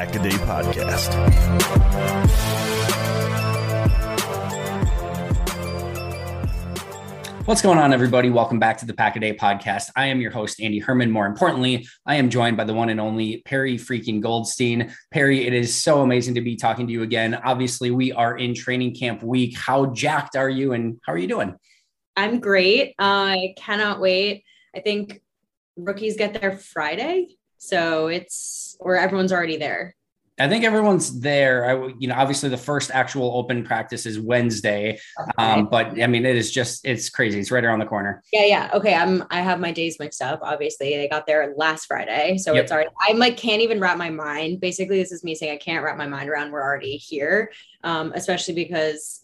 This is the Pack a Day Podcast. What's going on, everybody? Welcome back to the Pack a Day podcast. I am your host, Andy Herman. More importantly, I am joined by the one and only Perry freaking Goldstein. Perry, it is so amazing to be talking to you again. Obviously, we are in training camp week. How jacked are you and how are you doing? I'm great. Uh, I cannot wait. I think rookies get there Friday, so it's or everyone's already there. I think everyone's there. I, you know, obviously the first actual open practice is Wednesday, okay. um, but I mean, it is just it's crazy. It's right around the corner. Yeah, yeah. Okay, I'm. I have my days mixed up. Obviously, they got there last Friday, so yep. it's already. I'm like can't even wrap my mind. Basically, this is me saying I can't wrap my mind around. We're already here, um, especially because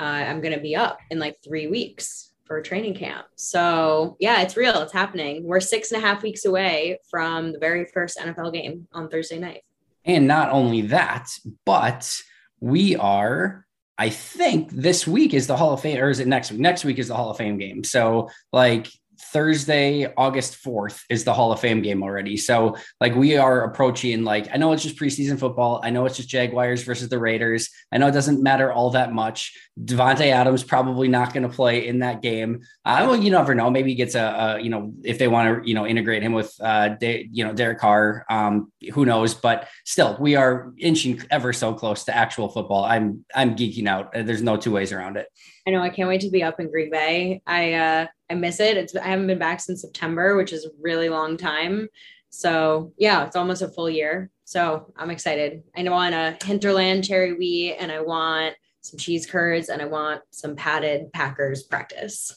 uh, I'm going to be up in like three weeks for training camp. So yeah, it's real. It's happening. We're six and a half weeks away from the very first NFL game on Thursday night. And not only that, but we are, I think this week is the Hall of Fame, or is it next week? Next week is the Hall of Fame game. So like Thursday, August 4th is the Hall of Fame game already. So, like, we are approaching, like, I know it's just preseason football. I know it's just Jaguars versus the Raiders. I know it doesn't matter all that much. Davante Adams probably not going to play in that game. I uh, well, you never know. Maybe he gets a, a, you know, if they want to, you know, integrate him with, uh, De, you know, Derek Carr, um, who knows? But still, we are inching ever so close to actual football. I'm, I'm geeking out. There's no two ways around it. I know I can't wait to be up in Green Bay. I uh I miss it. It's I haven't been back since September, which is a really long time. So yeah, it's almost a full year. So I'm excited. I want a hinterland cherry wheat and I want some cheese curds and I want some padded Packers practice.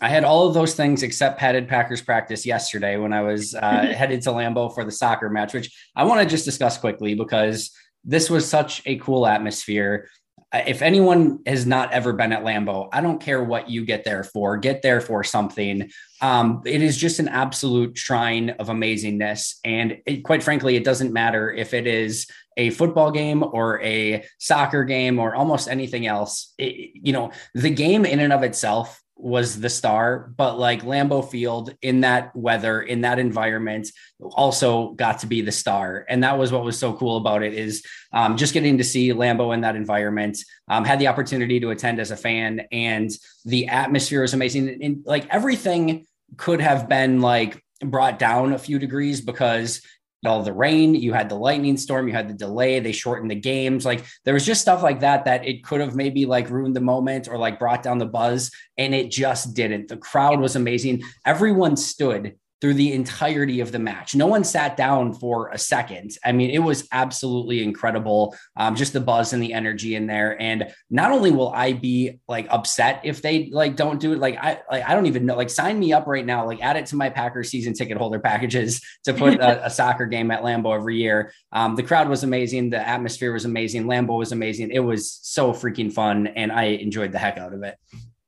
I had all of those things except padded Packers practice yesterday when I was uh, headed to Lambeau for the soccer match, which I want to just discuss quickly because this was such a cool atmosphere if anyone has not ever been at Lambeau, I don't care what you get there for, get there for something. Um, it is just an absolute shrine of amazingness. And it, quite frankly, it doesn't matter if it is a football game or a soccer game or almost anything else. It, you know, the game in and of itself was the star, but like Lambeau Field in that weather, in that environment, also got to be the star. And that was what was so cool about it is um, just getting to see Lambeau in that environment. Um, had the opportunity to attend as a fan, and the atmosphere was amazing. And like everything could have been like brought down a few degrees because all the rain, you had the lightning storm, you had the delay, they shortened the games. Like there was just stuff like that that it could have maybe like ruined the moment or like brought down the buzz, and it just didn't. The crowd was amazing. Everyone stood through the entirety of the match. No one sat down for a second. I mean, it was absolutely incredible. Um, just the buzz and the energy in there. And not only will I be like upset if they like don't do it, like I like I don't even know. Like sign me up right now. Like add it to my Packers season ticket holder packages to put a, a soccer game at Lambeau every year. Um, the crowd was amazing. The atmosphere was amazing. Lambeau was amazing. It was so freaking fun, and I enjoyed the heck out of it.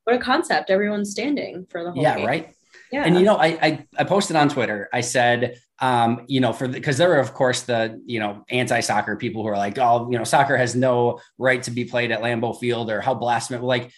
What a concept! Everyone's standing for the whole. Yeah, game. right. Yeah. And you know, I, I, I posted on Twitter. I said, um, you know, for because the, there are of course the you know anti-soccer people who are like, oh, you know, soccer has no right to be played at Lambeau Field or how blasphemous. Like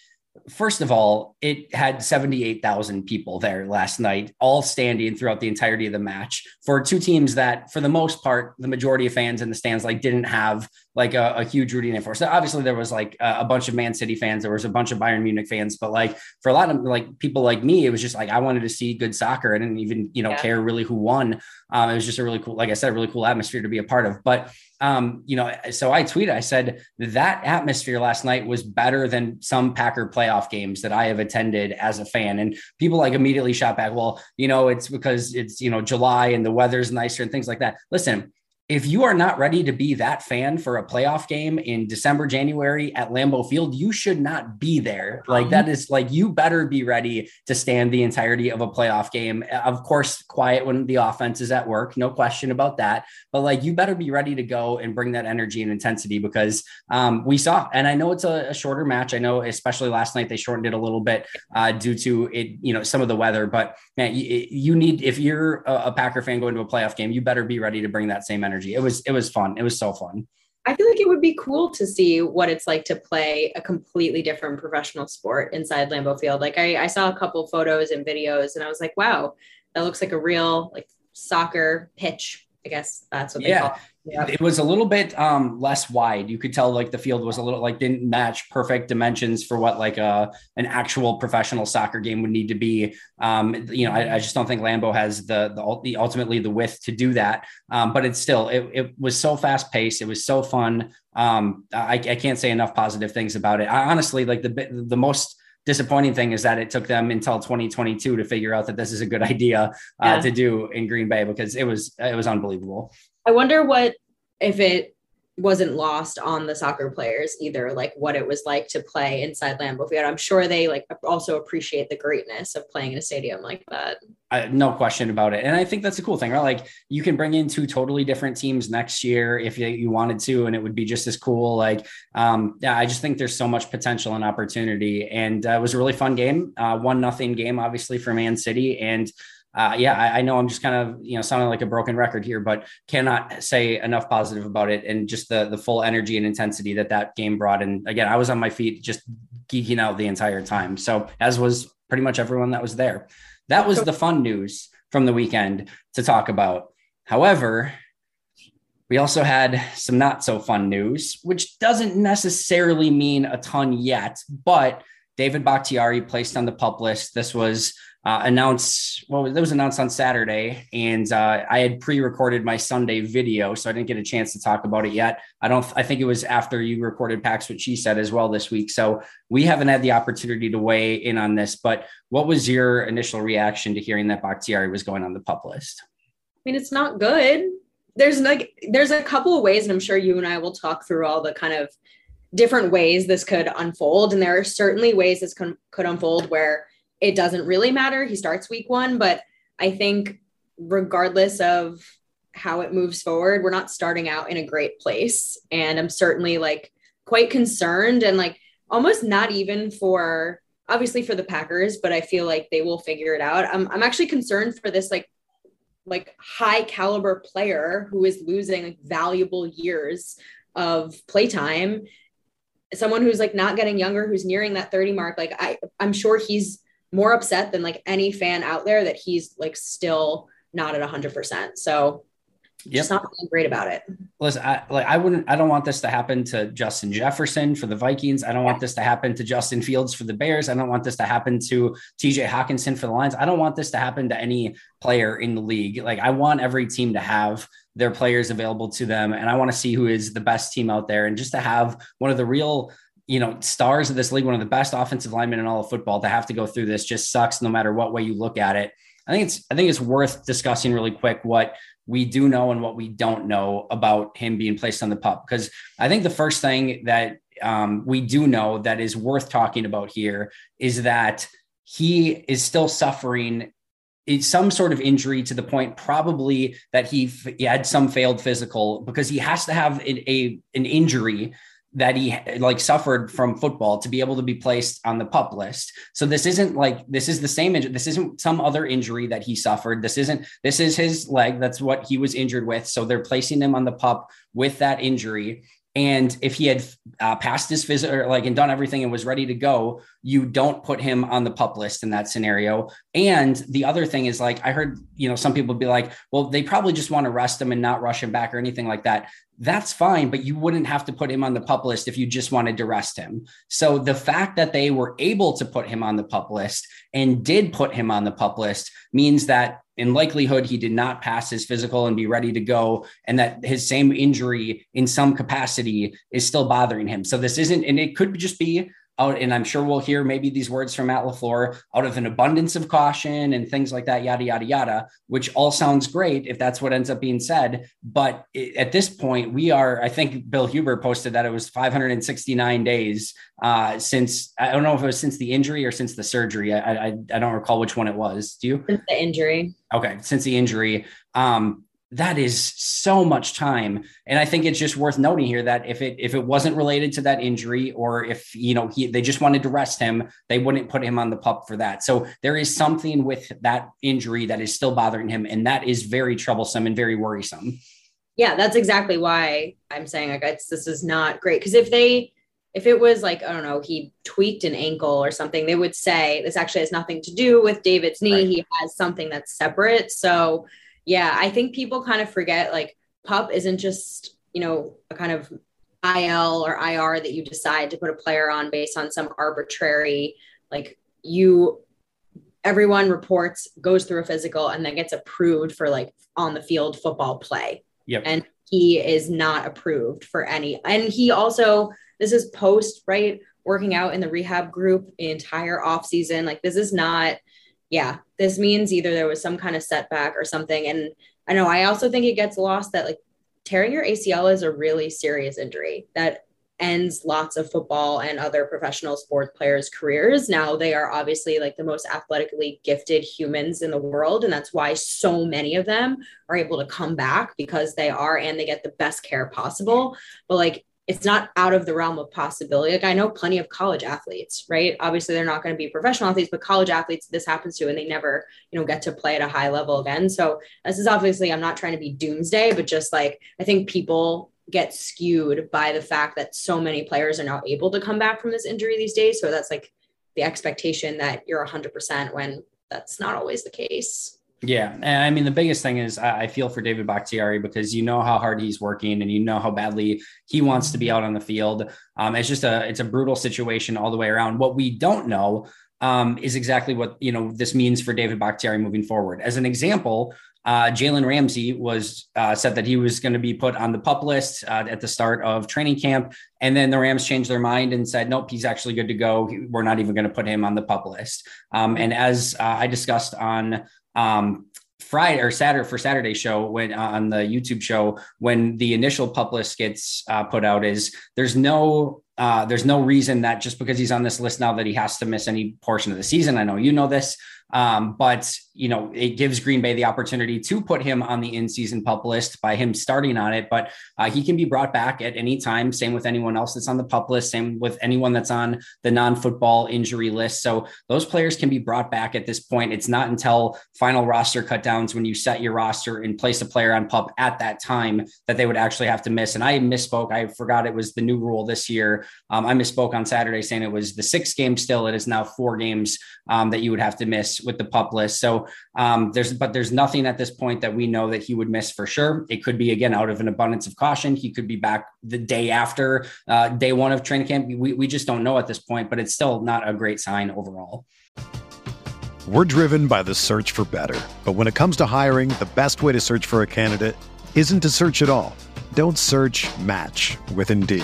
first of all, it had 78,000 people there last night, all standing throughout the entirety of the match for two teams that, for the most part, the majority of fans in the stands like didn't have like a, a huge rooting interest. for. So obviously there was like a, a, bunch of Man City fans, there was a bunch of Bayern Munich fans, but like for a lot of like people like me, it was just like I wanted to see good soccer. I didn't even you know yeah. care really who won. Um, it was just a really cool, like I said, a really cool atmosphere to be a part of. But um, you know, so I tweeted, I said that atmosphere last night was better than some Packer playoff games that I have attended as a fan. And people like immediately shot back, well, you know, it's because it's, you know, July and the weather's nicer and things like that. Listen, if you are not ready to be that fan for a playoff game in December, January at Lambeau Field, you should not be there. Like that is like you better be ready to stand the entirety of a playoff game. Of course, quiet when the offense is at work, no question about that. But like you better be ready to go and bring that energy and intensity because um, we saw, and I know it's a, a, shorter match. I know, especially last night, they shortened it a little bit uh, due to it, you know, some of the weather. But man, you, you need if you're a, a Packer fan going to a playoff game, you better be ready to bring that same energy energy. It was it was fun. It was so fun. I feel like it would be cool to see what it's like to play a completely different professional sport inside Lambeau Field. Like I, I saw a couple photos and videos, and I was like, wow, that looks like a real like soccer pitch I guess that's what they yeah. call it. It was a little bit um, less wide. You could tell like the field was a little like didn't match perfect dimensions for what like a uh, an actual professional soccer game would need to be. Um, you know, I, I, just don't think Lambeau has the, the, the ultimately the width to do that. Um, but it's still it, it was so fast paced. It was so fun. Um, I, I can't say enough positive things about it. I honestly like the the most disappointing thing is that it took them until 2022 to figure out that this is a good idea uh, yeah. to do in Green Bay because it was it was unbelievable. I wonder what if it wasn't lost on the soccer players either like what it was like to play inside Lambeau Field. I'm sure they like also appreciate the greatness of playing in a stadium like that. I, no question about it. And I think that's a cool thing, right? Like you can bring in two totally different teams next year if you, you wanted to, and it would be just as cool. Like, um, yeah, I just think there's so much potential and opportunity. And uh, it was a really fun game, uh, one nothing game, obviously for Man City. And uh, yeah, I, I, know I'm just kind of you know sounding like a broken record here, but cannot say enough positive about it and just the the full energy and intensity that that game brought. And again, I was on my feet just geeking out the entire time. So as was pretty much everyone that was there. That was the fun news from the weekend to talk about. However, we also had some not so fun news, which doesn't necessarily mean a ton yet, but David Bakhtiari placed on the pup list. This was uh, announced. Well, it was announced on Saturday, and uh, I had pre-recorded my Sunday video, so I didn't get a chance to talk about it yet. I don't. I think it was after you recorded Pax what she said as well this week. So we haven't had the opportunity to weigh in on this. But what was your initial reaction to hearing that Bakhtiari was going on the pup list? I mean, it's not good. There's like there's a couple of ways, and I'm sure you and I will talk through all the kind of different ways this could unfold. And there are certainly ways this could unfold where it doesn't really matter. He starts week one, but I think regardless of how it moves forward, we're not starting out in a great place. And I'm certainly like quite concerned and like almost not even for obviously for the Packers, but I feel like they will figure it out. I'm, I'm actually concerned for this like like high caliber player who is losing like valuable years of playtime someone who's like not getting younger who's nearing that 30 mark like i i'm sure he's more upset than like any fan out there that he's like still not at 100%. So yep. just not feeling great about it. Listen, I, like I wouldn't, I don't want this to happen to Justin Jefferson for the Vikings. I don't want this to happen to Justin Fields for the Bears. I don't want this to happen to TJ Hockenson for the Lions. I don't want this to happen to any player in the league. Like I want every team to have their players available to them. And I want to see who is the best team out there and just to have one of the real you know, stars of this league, one of the best offensive linemen in all of football to have to go through this just sucks no matter what way you look at it. I think it's I think it's worth discussing really quick what we do know and what we don't know about him being placed on the pup. Because I think the first thing that um, we do know that is worth talking about here is that he is still suffering some sort of injury to the point probably that he, he had some failed physical because he has to have a, a an injury that he like suffered from football to be able to be placed on the pup list. So this isn't like this is the same injury. This isn't some other injury that he suffered. This isn't this is his leg. That's what he was injured with. So they're placing him on the pup with that injury. And if he had uh, passed his visit or like and done everything and was ready to go, you don't put him on the pup list in that scenario. And the other thing is like I heard, you know, some people be like, well, they probably just want to rest him and not rush him back or anything like that. That's fine, but you wouldn't have to put him on the pup list if you just wanted to rest him. So the fact that they were able to put him on the pup list and did put him on the pup list means that in likelihood he did not pass his physical and be ready to go and that his same injury in some capacity is still bothering him. So this isn't and it could just be out, and I'm sure we'll hear maybe these words from Matt LaFleur out of an abundance of caution and things like that, yada, yada, yada, which all sounds great if that's what ends up being said. But at this point, we are, I think Bill Huber posted that it was 569 days uh, since, I don't know if it was since the injury or since the surgery. I, I, I don't recall which one it was. Do you? Since the injury. Okay. Since the injury. Um, that is so much time. And i think it's just worth noting here that if it if it wasn't related to that injury or if you know he they just wanted to rest him they wouldn't put him on the pup for that. So there is something with that injury that is still bothering him and that is very troublesome and very worrisome. Yeah that's exactly why i'm saying like it's this is not great. Because if they if it was like i don't know he tweaked an ankle or something they would say this actually has nothing to do with david's knee. Right. he has something that's separate. So yeah, I think people kind of forget like pup isn't just, you know, a kind of IL or IR that you decide to put a player on based on some arbitrary, like you, everyone reports, goes through a physical, and then gets approved for like on the field football play. Yep. And he is not approved for any. And he also, this is post, right? Working out in the rehab group the entire off season. Like this is not yeah, this means either there was some kind of setback or something. And I know I also think it gets lost that like tearing your ACL is a really serious injury that ends lots of football and other professional sports players' careers. Now they are obviously like the most athletically gifted humans in the world. And that's why so many of them are able to come back because they are and they get the best care possible. But like it's not out of the realm of possibility. Like I know plenty of college athletes, right? Obviously, they're not going to be professional athletes, but college athletes, this happens to, and they never, you know, get to play at a high level again. So this is obviously, I'm not trying to be doomsday, but just like I think people get skewed by the fact that so many players are now able to come back from this injury these days. So that's like the expectation that you're 100% when that's not always the case. Yeah, and I mean the biggest thing is I feel for David Bakhtiari because you know how hard he's working and you know how badly he wants to be out on the field. Um, it's just a it's a brutal situation all the way around. What we don't know um, is exactly what you know this means for David Bakhtiari moving forward. As an example, uh, Jalen Ramsey was uh, said that he was going to be put on the pup list uh, at the start of training camp, and then the Rams changed their mind and said, "Nope, he's actually good to go. We're not even going to put him on the pup list." Um, and as uh, I discussed on um, Friday or Saturday for Saturday show when uh, on the YouTube show when the initial pup list gets uh, put out is there's no uh, there's no reason that just because he's on this list now that he has to miss any portion of the season. I know you know this, um, but you know, it gives Green Bay the opportunity to put him on the in-season pup list by him starting on it. But uh, he can be brought back at any time. Same with anyone else that's on the pup list. Same with anyone that's on the non-football injury list. So those players can be brought back at this point. It's not until final roster cutdowns when you set your roster and place a player on pup at that time that they would actually have to miss. And I misspoke. I forgot it was the new rule this year. Um, I misspoke on Saturday saying it was the six game still. It is now four games um, that you would have to miss with the pup list. So um, there's but there's nothing at this point that we know that he would miss for sure. It could be again out of an abundance of caution. He could be back the day after uh, day one of training camp. We, we just don't know at this point, but it's still not a great sign overall. We're driven by the search for better. But when it comes to hiring, the best way to search for a candidate isn't to search at all. Don't search match with Indeed.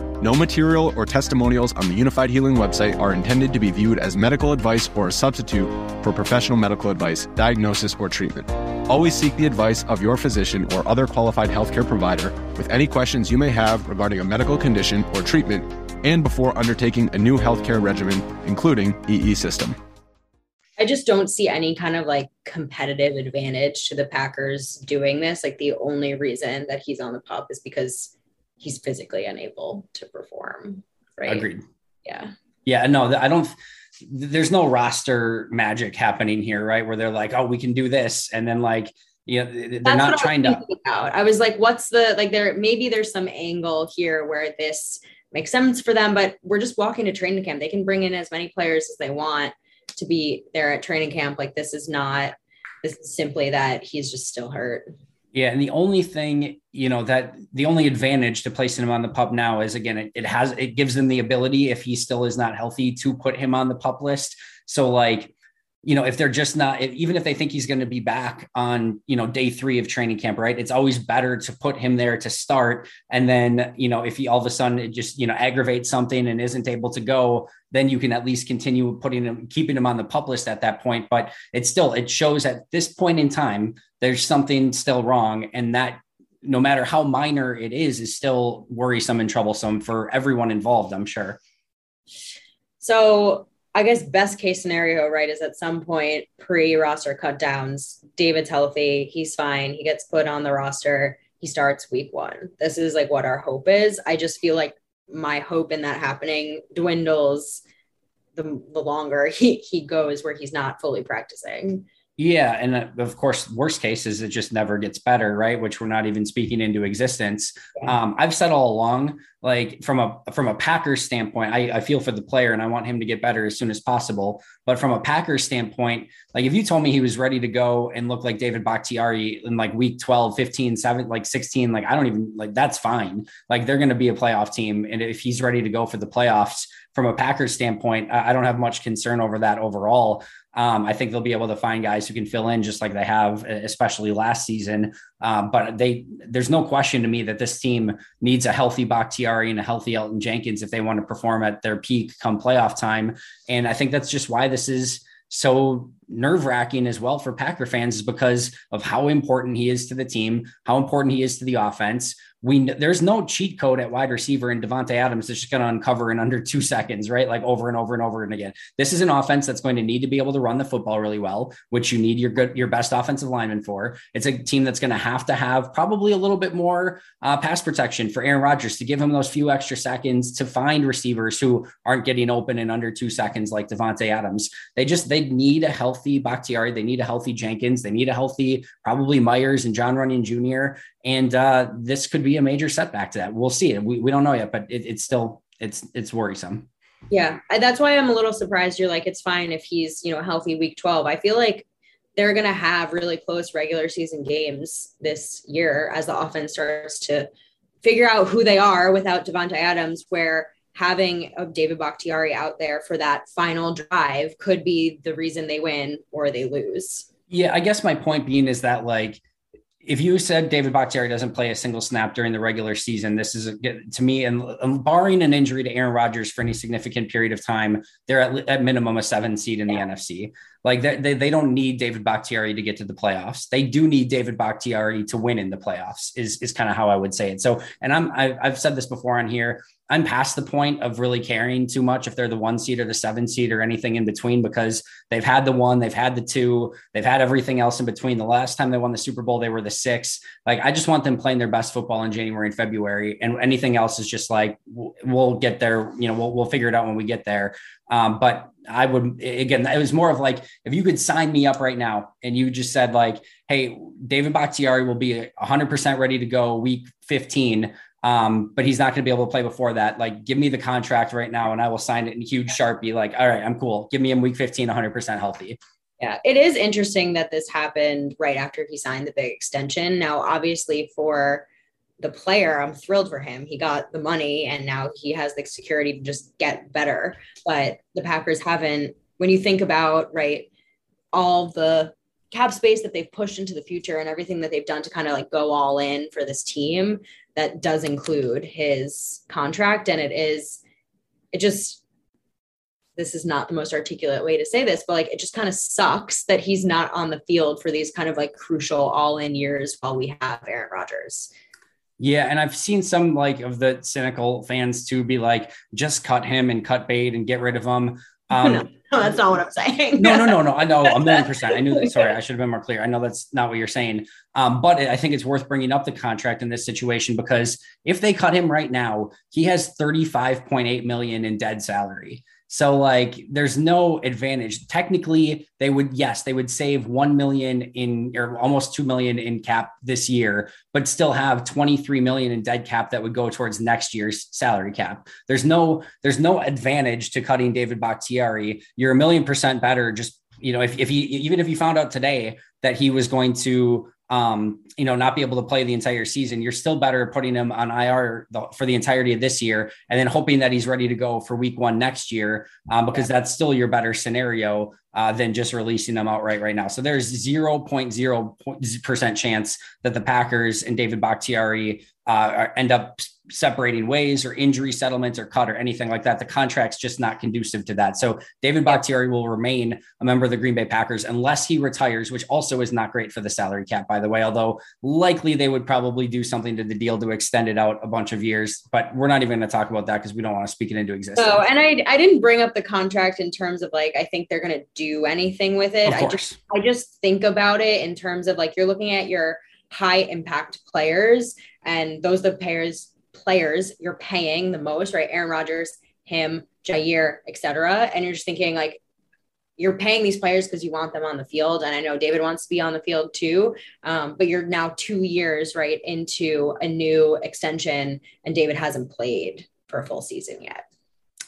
No material or testimonials on the Unifyd Healing website are intended to be viewed as medical advice or a substitute for professional medical advice, diagnosis, or treatment. Always seek the advice of your physician or other qualified healthcare provider with any questions you may have regarding a medical condition or treatment and before undertaking a new healthcare regimen, including EE system. I just don't see any kind of like competitive advantage to the Packers doing this. Like the only reason that he's on the pup is because he's physically unable to perform. Right. Agreed. Yeah. Yeah. No, I don't. There's no roster magic happening here, right? Where they're like, oh, we can do this. And then like, yeah, they're That's not trying to. About. I was like, what's the, like, there, maybe there's some angle here where this makes sense for them, but we're just walking to training camp. They can bring in as many players as they want to be there at training camp. Like this is not this is simply that he's just still hurt. Yeah, and the only thing you know that the only advantage to placing him on the pup now is again it, it has it gives them the ability if he still is not healthy to put him on the pup list. So like you know, if they're just not, if, even if they think he's going to be back on, you know, day three of training camp, right? It's always better to put him there to start. And then, you know, if he all of a sudden just, you know, aggravates something and isn't able to go, then you can at least continue putting him, keeping him on the pup list at that point. But it still, it shows at this point in time, there's something still wrong. And that no matter how minor it is, is still worrisome and troublesome for everyone involved, I'm sure. So I guess best case scenario, right, is at some point pre roster cut downs, David's healthy, he's fine, he gets put on the roster, he starts week one. This is like what our hope is. I just feel like my hope in that happening dwindles the, the longer he, he goes where he's not fully practicing. Yeah, and uh, of course, worst case is it just never gets better, right? Which we're not even speaking into existence. Um, I've said all along, like from a from a Packers standpoint, I, I feel for the player and I want him to get better as soon as possible. But from a Packers standpoint, like if you told me he was ready to go and look like David Bakhtiari in like week 12, 15, 7, like 16, like I don't even like that's fine. Like they're going to be a playoff team. And if he's ready to go for the playoffs, from a Packers standpoint, I don't have much concern over that overall. Um, I think they'll be able to find guys who can fill in just like they have, especially last season. Um, but they, there's no question to me that this team needs a healthy Bakhtiari and a healthy Elgton Jenkins if they want to perform at their peak come playoff time. And I think that's just why this is so nerve wracking as well for Packer fans is because of how important he is to the team, how important he is to the offense, we there's no cheat code at wide receiver and Davante Adams that's just going to uncover in under two seconds, right? Like over and over and over and again. This is an offense that's going to need to be able to run the football really well, which you need your good your best offensive lineman for. It's a team that's going to have to have probably a little bit more uh, pass protection for Aaron Rodgers to give him those few extra seconds to find receivers who aren't getting open in under two seconds like Davante Adams. They just they need a healthy Bakhtiari, they need a healthy Jenkins, they need a healthy probably Myers and John Runyan Jr. And uh, this could be a major setback to that. We'll see. We, we don't know yet, but it, it's still it's it's worrisome. Yeah, that's why I'm a little surprised. You're like, it's fine if he's you know healthy week 12. I feel like they're going to have really close regular season games this year as the offense starts to figure out who they are without Davante Adams, where having a David Bakhtiari out there for that final drive could be the reason they win or they lose. Yeah, I guess my point being is that like if you said David Bakhtiari doesn't play a single snap during the regular season, this is a, to me, and barring an injury to Aaron Rodgers for any significant period of time, they're at, at minimum a seven seed in the NFC. Like they, they, don't need David Bakhtiari to get to the playoffs. They do need David Bakhtiari to win in the playoffs. Is is kind of how I would say it. So, and I'm I've, I've said this before on here. I'm past the point of really caring too much if they're the one seed or the seven seed or anything in between because they've had the one, they've had the two, they've had everything else in between. The last time they won the Super Bowl, they were the six. Like I just want them playing their best football in January and February, and anything else is just like we'll get there. You know, we'll we'll figure it out when we get there. Um, but I would again, it was more of like if you could sign me up right now and you just said like, hey, David Bakhtiari will be 100% ready to go week 15 um, but he's not going to be able to play before that. Like, give me the contract right now, and I will sign it in huge sharpie. Like, all right, I'm cool. Give me him week 15, 100 percent healthy. Yeah, it is interesting that this happened right after he signed the big extension. Now, obviously, for the player, I'm thrilled for him. He got the money, and now he has the security to just get better. But the Packers haven't. When you think about right, all the cap space that they've pushed into the future and everything that they've done to kind of like go all in for this team that does include his contract and it is it just this is not the most articulate way to say this but like it just kind of sucks that he's not on the field for these kind of like crucial all in years while we have Aaron Rodgers. Yeah, and I've seen some like of the cynical fans too be like, just cut him and cut bait and get rid of him. Um, no, no, that's not what I'm saying. no, no, no, no. I know a million percent. I knew that. Sorry, I should have been more clear. I know that's not what you're saying. Um, but I think it's worth bringing up the contract in this situation because if they cut him right now, he has 35.8 million in dead salary. So like there's no advantage. Technically, they would yes, they would save 1 million in or almost 2 million in cap this year, but still have 23 million in dead cap that would go towards next year's salary cap. There's no there's no advantage to cutting David Bakhtiari. You're a million percent better just you know if if he even if you found out today that he was going to um, you know, not be able to play the entire season, you're still better putting him on IR for the entirety of this year, and then hoping that he's ready to go for Week One next year, um, because that's still your better scenario uh, than just releasing them outright right now. So there's zero point zero percent chance that the Packers and David Bakhtiari uh, end up separating ways or injury settlements or cut or anything like that. The contract's just not conducive to that. So David Bakhtiari will remain a member of the Green Bay Packers unless he retires, which also is not great for the salary cap, by the way, although likely they would probably do something to the deal to extend it out a bunch of years. But we're not even going to talk about that because we don't want to speak it into existence. Oh, and I, I didn't bring up the contract in terms of like, I think they're going to do anything with it. I just, I just think about it in terms of like, you're looking at your high impact players and those the players players you're paying the most, right? Aaron Rodgers, him, Jaire, etc. And you're just thinking like you're paying these players because you want them on the field. And I know David wants to be on the field too. Um, but you're now two years right into a new extension, and David hasn't played for a full season yet.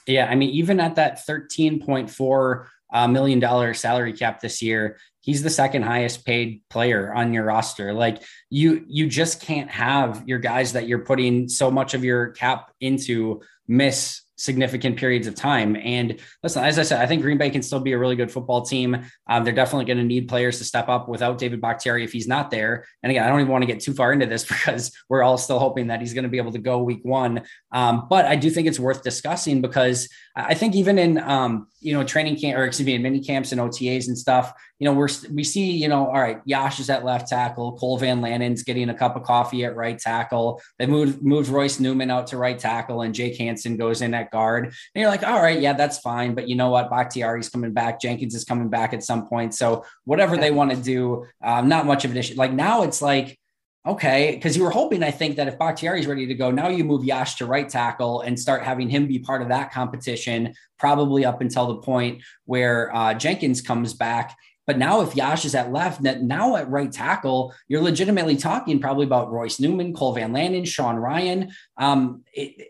Yeah, I mean, even at that thirteen point four uh, million dollar salary cap this year, he's the second highest paid player on your roster like you you just can't have your guys that you're putting so much of your cap into miss significant periods of time. And listen, as I said, I think Green Bay can still be a really good football team. Um, they're definitely going to need players to step up without David Bakhtiari if he's not there. And again, I don't even want to get too far into this because we're all still hoping that he's going to be able to go week one. Um, but I do think it's worth discussing because I think even in um, you know training camp or excuse me in mini camps and OTAs and stuff, you know we're we see you know all right, Yosh is at left tackle, Cole Van Lanen's getting a cup of coffee at right tackle. They moved moved Royce Newman out to right tackle, and Jake Hanson goes in at guard. And you're like, all right, yeah, that's fine. But you know what? Bakhtiari's coming back. Jenkins is coming back at some point. So whatever they want to do, um, not much of an issue. Like now it's like okay, because you were hoping, I think, that if Bakhtiari is ready to go, now you move Yosh to right tackle and start having him be part of that competition, probably up until the point where uh, Jenkins comes back. But now, if Yosh is at left, now at right tackle, you're legitimately talking probably about Royce Newman, Cole Van Lanen, Sean Rhyan. Um, it,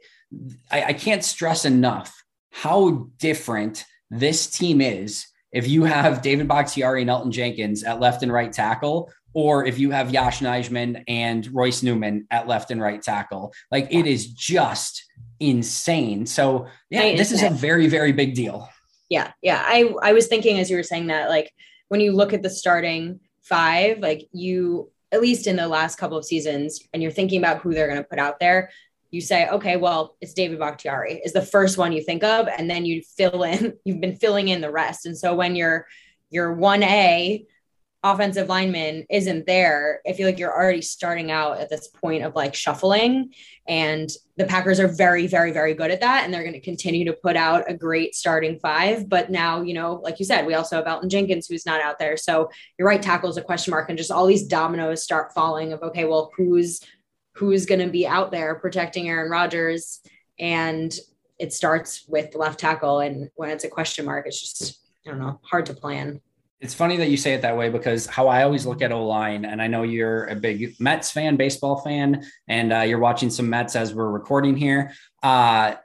I, I can't stress enough how different this team is if you have David Bakhtiari and Elgton Jenkins at left and right tackle or if you have Yosh Nijman and Royce Newman at left and right tackle. Like it is just insane. So yeah, this is a very, very big deal. Yeah. Yeah. I, I was thinking as you were saying that, like when you look at the starting five, like you, at least in the last couple of seasons, and you're thinking about who they're going to put out there, you say, okay, well, it's David Bakhtiari is the first one you think of, and then you fill in, you've been filling in the rest. And so when you're your 1A offensive lineman isn't there, I feel like you're already starting out at this point of like shuffling. And the Packers are very, very, very good at that. And they're going to continue to put out a great starting five. But now, you know, like you said, we also have Elgton Jenkins who's not out there. So your right tackle is a question mark. And just all these dominoes start falling of okay, well, who's who's going to be out there protecting Aaron Rodgers? And it starts with the left tackle. And when it's a question mark, it's just, I don't know, hard to plan. It's funny that you say it that way because how I always look at O line, and I know you're a big Mets fan, baseball fan, and uh, you're watching some Mets as we're recording here. Uh,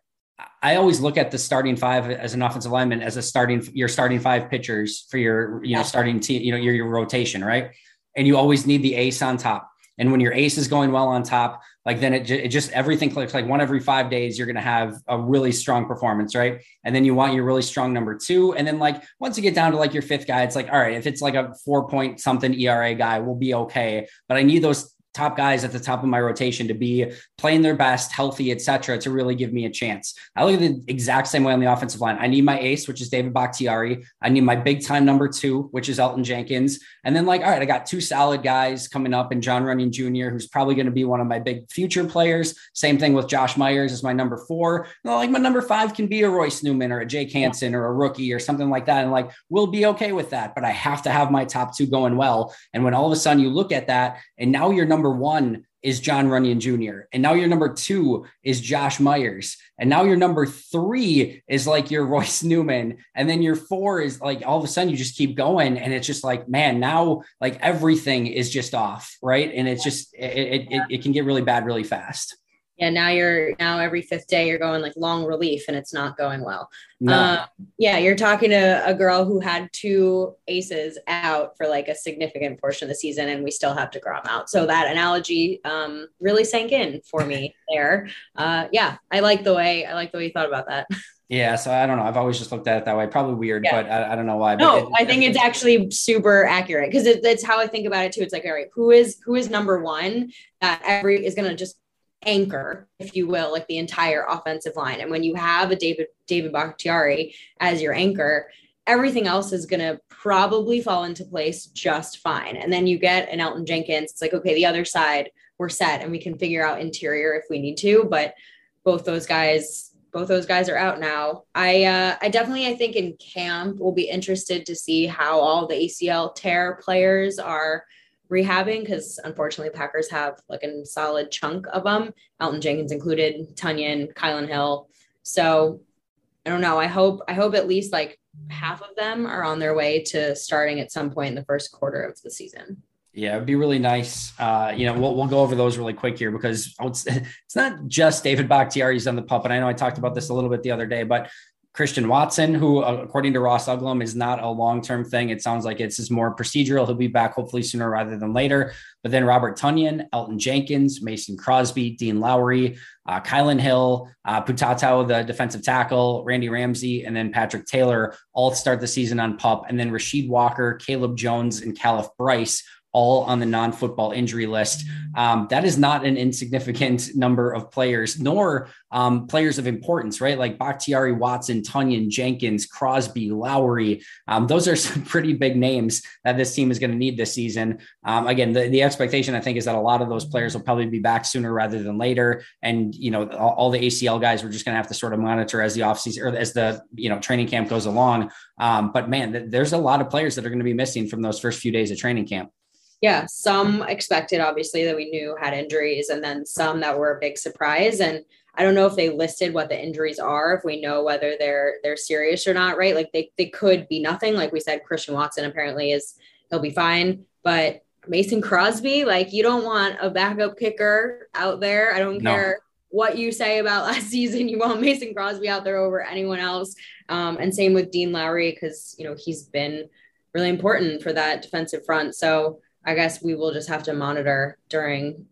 I always look at the starting five as an offensive lineman as a starting your starting five pitchers for your you know starting team, you know your, your rotation, right? And you always need the ace on top. And when your ace is going well on top, like then it, it just everything clicks. Like one every five days, you're going to have a really strong performance, right? And then you want your really strong number two. And then like once you get down to like your fifth guy, it's like all right, if it's like a four point something ERA guy, we'll be okay. But I need those top guys at the top of my rotation to be playing their best, healthy, etc., to really give me a chance. I look at the exact same way on the offensive line. I need my ace, which is David Bakhtiari. I need my big time number two, which is Elgton Jenkins. And then, like, all right, I got two solid guys coming up, and John Runyan Jr., who's probably going to be one of my big future players. Same thing with Josh Myers as my number four. Know, like my number five can be a Royce Newman or a Jake Hanson or a rookie or something like that. And like, we'll be okay with that. But I have to have my top two going well. And when all of a sudden you look at that, and now you're number number one is John Runyan Jr. And now your number two is Josh Myers. And now your number three is like your Royce Newman. And then your four is like all of a sudden you just keep going. And it's just like, man, now like everything is just off. Right. And it's just, it, it, it can get really bad really fast yeah now you're now every fifth day you're going like long relief and it's not going well no. uh, yeah you're talking to a girl who had two aces out for like a significant portion of the season and we still have to grow them out so that analogy um, really sank in for me there uh, yeah i like the way i like the way you thought about that Yeah, so I don't know. I've always just looked at it that way. Probably weird, yeah. but I, I, don't know why. no, it, I think it's actually super accurate because it, it's how I think about it too. It's like, all right, who is who is number one that every is going to just anchor, if you will, like the entire offensive line. And when you have a David David Bakhtiari as your anchor, everything else is going to probably fall into place just fine. And then you get an Elgton Jenkins. It's like, okay, the other side, we're set and we can figure out interior if we need to. But both those guys, both those guys are out now. I uh, I definitely I think in camp we'll be interested to see how all the ACL tear players are rehabbing because unfortunately Packers have like a solid chunk of them, Elgton Jenkins included, Tonyan, Kylin Hill. So I don't know. I hope I hope at least like half of them are on their way to starting at some point in the first quarter of the season. Yeah, it'd be really nice. Uh, you know, we'll, we'll go over those really quick here because it's, it's not just David Bakhtiari's on the pup. And I know I talked about this a little bit the other day, but Christian Watson, who, uh, according to Ross Uglem, is not a long term thing. It sounds like it's just more procedural. He'll be back hopefully sooner rather than later. But then Robert Tonyan, Elgton Jenkins, Mason Crosby, Dean Lowry, uh, Kylin Hill, uh, the defensive tackle, Randy Ramsey, and then Patrick Taylor all start the season on pup. And then Rasheed Walker, Caleb Jones, and Khalif Bryce all on the non football injury list. Um, that is not an insignificant number of players, nor um, players of importance, right? Like Bakhtiari, Watson, Tonyan, Jenkins, Crosby, Lowry. Um, those are some pretty big names that this team is going to need this season. Um, again, the, the expectation, I think, is that a lot of those players will probably be back sooner rather than later. And, you know, all, all the ACL guys, we're just going to have to sort of monitor as the offseason or as the, you know, training camp goes along. Um, but man, th- there's a lot of players that are going to be missing from those first few days of training camp yeah, some expected obviously that we knew had injuries, and then some that were a big surprise. And I don't know if they listed what the injuries are, if we know whether they're they're serious or not, right? Like they they could be nothing. Like we said, Christian Watson apparently is he'll be fine, but Mason Crosby, like you don't want a backup kicker out there. I don't no. care what you say about last season. You want Mason Crosby out there over anyone else. Um, and same with Dean Lowry because you know he's been really important for that defensive front. So I guess we will just have to monitor during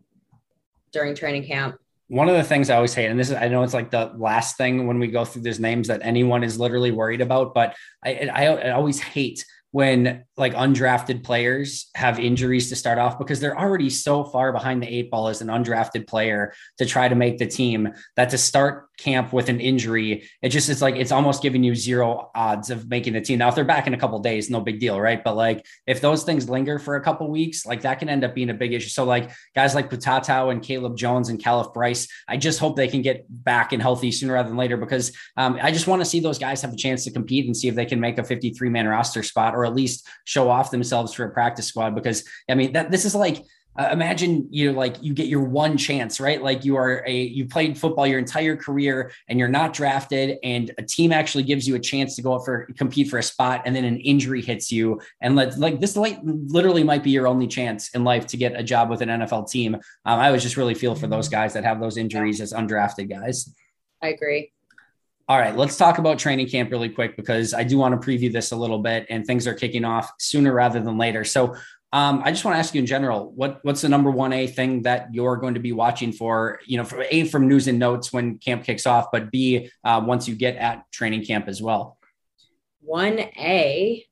during training camp. One of the things I always hate, and this is I know it's like the last thing when we go through these names that anyone is literally worried about, but I I, I always hate when like undrafted players have injuries to start off because they're already so far behind the eight ball as an undrafted player to try to make the team that to start camp with an injury, it just it's like it's almost giving you zero odds of making the team. Now, if they're back in a couple days, no big deal, right? But like if those things linger for a couple weeks, like that can end up being a big issue. So like guys like Putatow and Caleb Jones and Khalif Bryce, I just hope they can get back and healthy sooner rather than later because um, I just want to see those guys have a chance to compete and see if they can make a 53 man roster spot or at least show off themselves for a practice squad. Because I mean that this is like uh, imagine you know, like you get your one chance, right? Like you are a you played football your entire career and you're not drafted, and a team actually gives you a chance to go up for compete for a spot, and then an injury hits you, and let like this like literally might be your only chance in life to get a job with an NFL team. Um, I was just really feel for those guys that have those injuries as undrafted guys. I agree. All right, let's talk about training camp really quick because I do want to preview this a little bit and things are kicking off sooner rather than later. So, um, I just want to ask you in general, what what's the number one A thing that you're going to be watching for? You know, for A from news and notes when camp kicks off, but B uh, once you get at training camp as well. One A.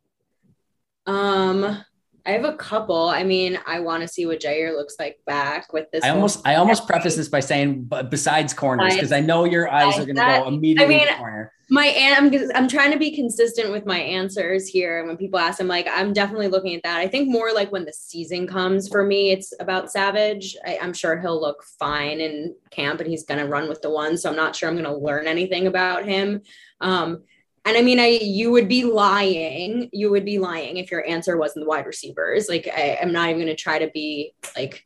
Um, I have a couple. I mean, I want to see what Jaire looks like back with this. I almost, I almost preface this by saying, but besides corners, because I know your eyes are going to go immediately I mean, corner. My I'm, I'm trying to be consistent with my answers here. And when people ask, I'm like, I'm definitely looking at that. I think more like when the season comes for me, it's about Savage. I, I'm sure he'll look fine in camp, and he's going to run with the one. So I'm not sure I'm going to learn anything about him. Um, and I mean, I you would be lying. You would be lying if your answer wasn't the wide receivers. Like I, I'm not even going to try to be like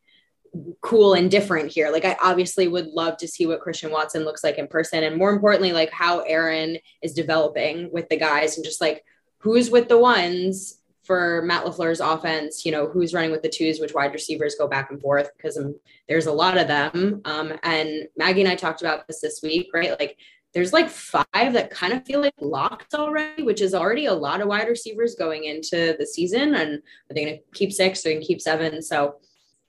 cool and different here. Like I obviously would love to see what Christian Watson looks like in person, and more importantly, like how Aaron is developing with the guys, and just like who's with the ones for Matt LaFleur's offense. You know, who's running with the twos, which wide receivers go back and forth because um, there's a lot of them. Um, and Maggie and I talked about this this week, right? Like there's like five that kind of feel like locked already, which is already a lot of wide receivers going into the season. And are they going to keep six? Are They're going to keep seven. So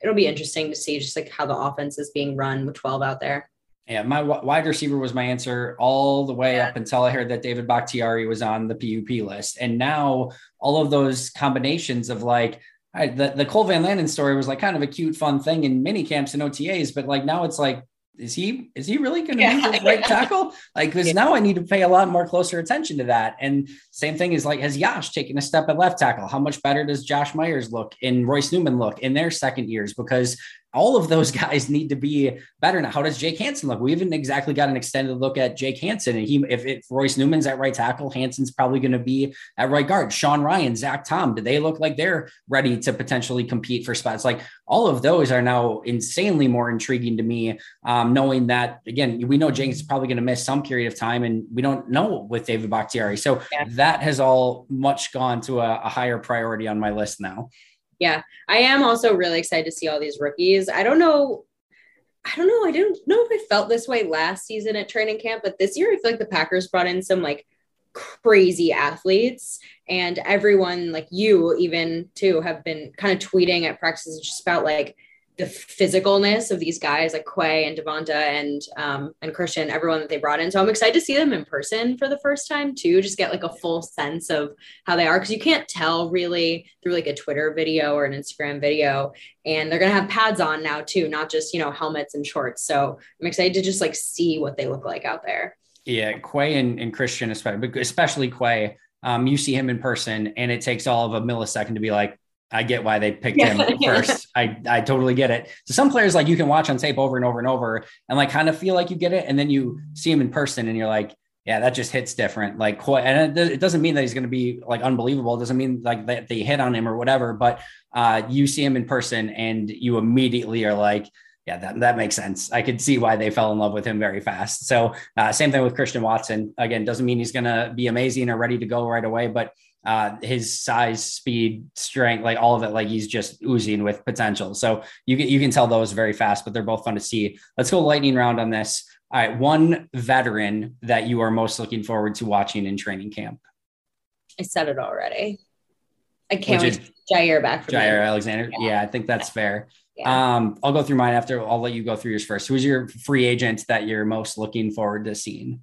it'll be interesting to see just like how the offense is being run with 12 out there. Yeah, my wide receiver was my answer all the way yeah. up until I heard that David Bakhtiari was on the PUP list. And now all of those combinations of like, right, the, the Cole Van Lanen story was like kind of a cute, fun thing in mini camps and OTAs, but like now it's like is he is he really going to yeah. be the right tackle? Like, because yeah. now I need to pay a lot more closer attention to that. And same thing is like, has Yosh taken a step at left tackle? How much better does Josh Myers look and Royce Newman look in their second years? Because all of those guys need to be better now. How does Jake Hanson look? We haven't exactly got an extended look at Jake Hanson. And he, if, if Royce Newman's at right tackle, Hanson's probably going to be at right guard. Sean Rhyan, Zach Tom, do they look like they're ready to potentially compete for spots? Like all of those are now insanely more intriguing to me, um, knowing that, again, we know Jenkins is probably going to miss some period of time and we don't know with David Bakhtiari. So yeah. that has all much gone to a, a higher priority on my list now. Yeah, I am also really excited to see all these rookies. I don't know. I don't know. I didn't know if I felt this way last season at training camp, but this year I feel like the Packers brought in some like crazy athletes and everyone like you even too have been kind of tweeting at practices just about like the physicalness of these guys like Quay and Devonte and um, and Christian, everyone that they brought in. So I'm excited to see them in person for the first time too. Just get like a full sense of how they are because you can't tell really through like a Twitter video or an Instagram video. And they're gonna have pads on now too, not just you know helmets and shorts. So I'm excited to just like see what they look like out there. Yeah, Quay and, and Christian, especially especially Quay. Um, you see him in person, and it takes all of a millisecond to be like, I get why they picked yeah, him first. I, I totally get it. So some players like you can watch on tape over and over and over and like kind of feel like you get it. And then you see him in person and you're like, yeah, that just hits different. Like, and it doesn't mean that he's going to be like unbelievable. It doesn't mean like that they hit on him or whatever, but uh, you see him in person and you immediately are like, yeah, that, that makes sense. I could see why they fell in love with him very fast. So uh, same thing with Christian Watson. Again, doesn't mean he's going to be amazing or ready to go right away, but uh, his size, speed, strength, like all of it, like he's just oozing with potential. So you can, you can tell those very fast, but they're both fun to see. Let's go lightning round on this. All right. One veteran that you are most looking forward to watching in training camp. I said it already. I can't wait Jaire back. From Jaire Alexander. Yeah. yeah. I think that's fair. Yeah. Um, I'll go through mine after. I'll let you go through yours first. Who's your free agent that you're most looking forward to seeing?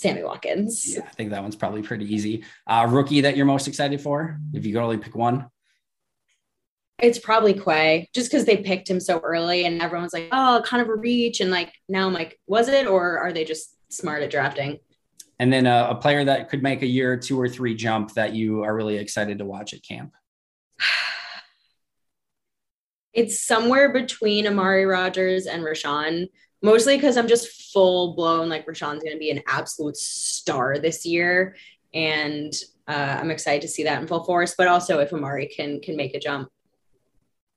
Sammy Watkins. Yeah, I think that one's probably pretty easy. Uh, rookie that you're most excited for, if you could only pick one. It's probably Quay, just because they picked him so early, and everyone's like, "Oh, kind of a reach," and like now I'm like, was it, or are they just smart at drafting? And then uh, a player that could make a year, two or three jump that you are really excited to watch at camp. It's somewhere between Amari Rodgers and Rashan mostly because I'm just full blown like Rashan's going to be an absolute star this year, and uh, I'm excited to see that in full force. But also if Amari can can make a jump.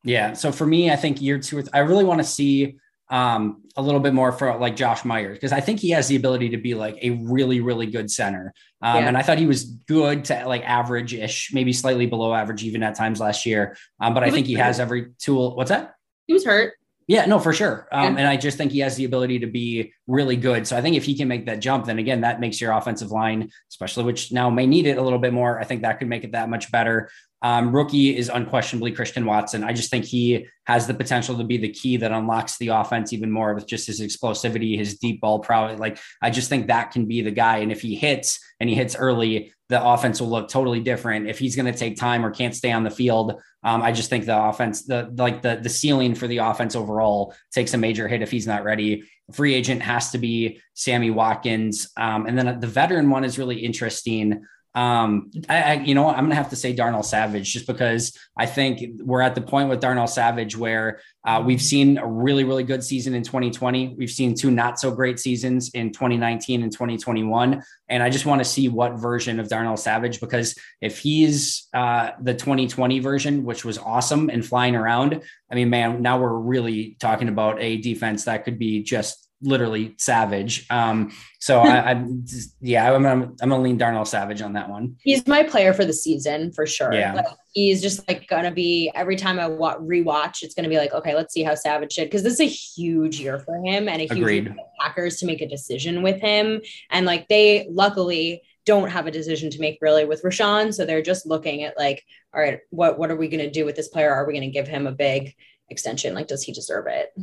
Yeah. So for me, I think year two, th- I really want to see um, a little bit more for like Josh Myers because I think he has the ability to be like a really, really good center. Um, yeah. And I thought he was good to like average ish, maybe slightly below average even at times last year. Um, but he I think he hurt. has every tool. What's that? He was hurt. Yeah, no, for sure. Um, yeah. And I just think he has the ability to be really good. So I think if he can make that jump, then again, that makes your offensive line, especially which now may need it a little bit more. I think that could make it that much better. Um, rookie is unquestionably Christian Watson. I just think he has the potential to be the key that unlocks the offense even more with just his explosivity, his deep ball prowess. Like I just think that can be the guy. And if he hits and he hits early, the offense will look totally different. If he's going to take time or can't stay on the field, um, I just think the offense, the like the the ceiling for the offense overall takes a major hit if he's not ready. Free agent has to be Sammy Watkins, um, and then the veteran one is really interesting. Um, I, I, you know, I'm gonna have to say Darnell Savage just because I think we're at the point with Darnell Savage where uh, we've seen a really, really good season in 2020. We've seen two not so great seasons in 2019 and 2021, and I just want to see what version of Darnell Savage because if he's uh, the 2020 version, which was awesome and flying around, I mean, man, now we're really talking about a defense that could be just literally savage. Um, so I, am yeah, I'm, I'm, I'm gonna lean Darnell Savage on that one. He's my player for the season for sure. Yeah, like, he's just like gonna be every time I wa- rewatch, it's gonna be like, okay, let's see how Savage did because this is a huge year for him and a huge Agreed. year for Packers to make a decision with him. And like they luckily don't have a decision to make really with Rashan, so they're just looking at like, all right, what what are we gonna do with this player? Are we gonna give him a big extension? Like, does he deserve it?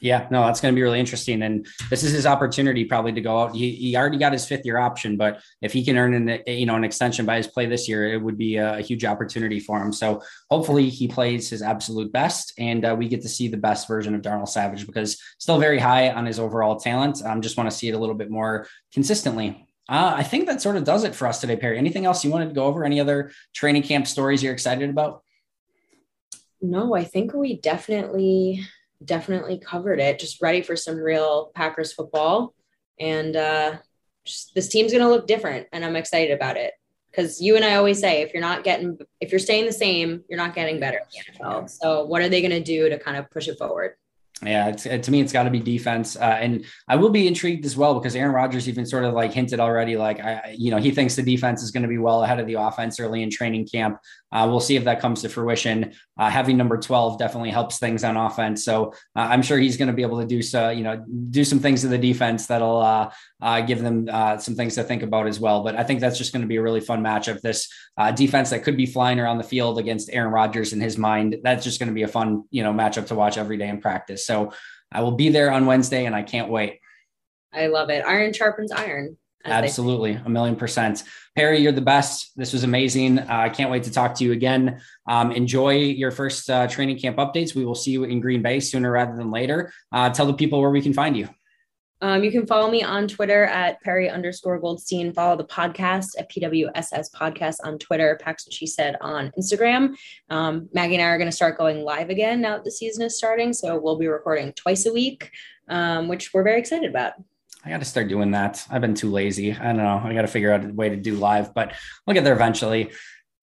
Yeah, no, that's going to be really interesting. And this is his opportunity probably to go out. He, he already got his fifth year option, but if he can earn an, you know, an extension by his play this year, it would be a, huge opportunity for him. So hopefully he plays his absolute best and uh, we get to see the best version of Darnell Savage because still very high on his overall talent. I um, just want to see it a little bit more consistently. Uh, I think that sort of does it for us today, Perry. Anything else you wanted to go over? Any other training camp stories you're excited about? No, I think we definitely definitely covered it. Just ready for some real Packers football. And uh, just, this team's going to look different. And I'm excited about it. Because you and I always say, if you're not getting, if you're staying the same, you're not getting better. So, what are they going to do to kind of push it forward? Yeah, it's, to me, it's got to be defense. Uh, and I will be intrigued as well because Aaron Rodgers even sort of like hinted already, like, I, you know, he thinks the defense is going to be well ahead of the offense early in training camp. Uh, we'll see if that comes to fruition. Uh, having number 12 definitely helps things on offense. So uh, I'm sure he's going to be able to do so, you know, do some things to the defense that'll uh, uh, give them some things to think about as well. But I think that's just going to be a really fun matchup. This defense that could be flying around the field against Aaron Rodgers in his mind, that's just going to be a fun, you know, matchup to watch every day in practice. So I will be there on Wednesday and I can't wait. I love it. Iron sharpens iron. Absolutely, a million percent. Perry, you're the best. This was amazing. Uh, I can't wait to talk to you again. Um, enjoy your first uh, training camp updates. We will see you in Green Bay sooner rather than later. Uh, tell the people where we can find you. Um, you can follow me on Twitter at Perry underscore Goldstein. Follow the podcast at PWSS Podcast on Twitter. Pax she said on Instagram. Um, Maggie and I are going to start going live again now that the season is starting. So we'll be recording twice a week, um, which we're very excited about. I got to start doing that. I've been too lazy. I don't know. I got to figure out a way to do live, but we'll get there eventually.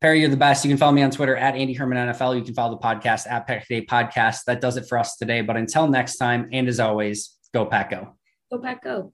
Perry, you're the best. You can follow me on Twitter at Andy Herman NFL. You can follow the podcast at Pack Day Podcast. That does it for us today. But until next time, and as always, go Pack Go. Go back Go.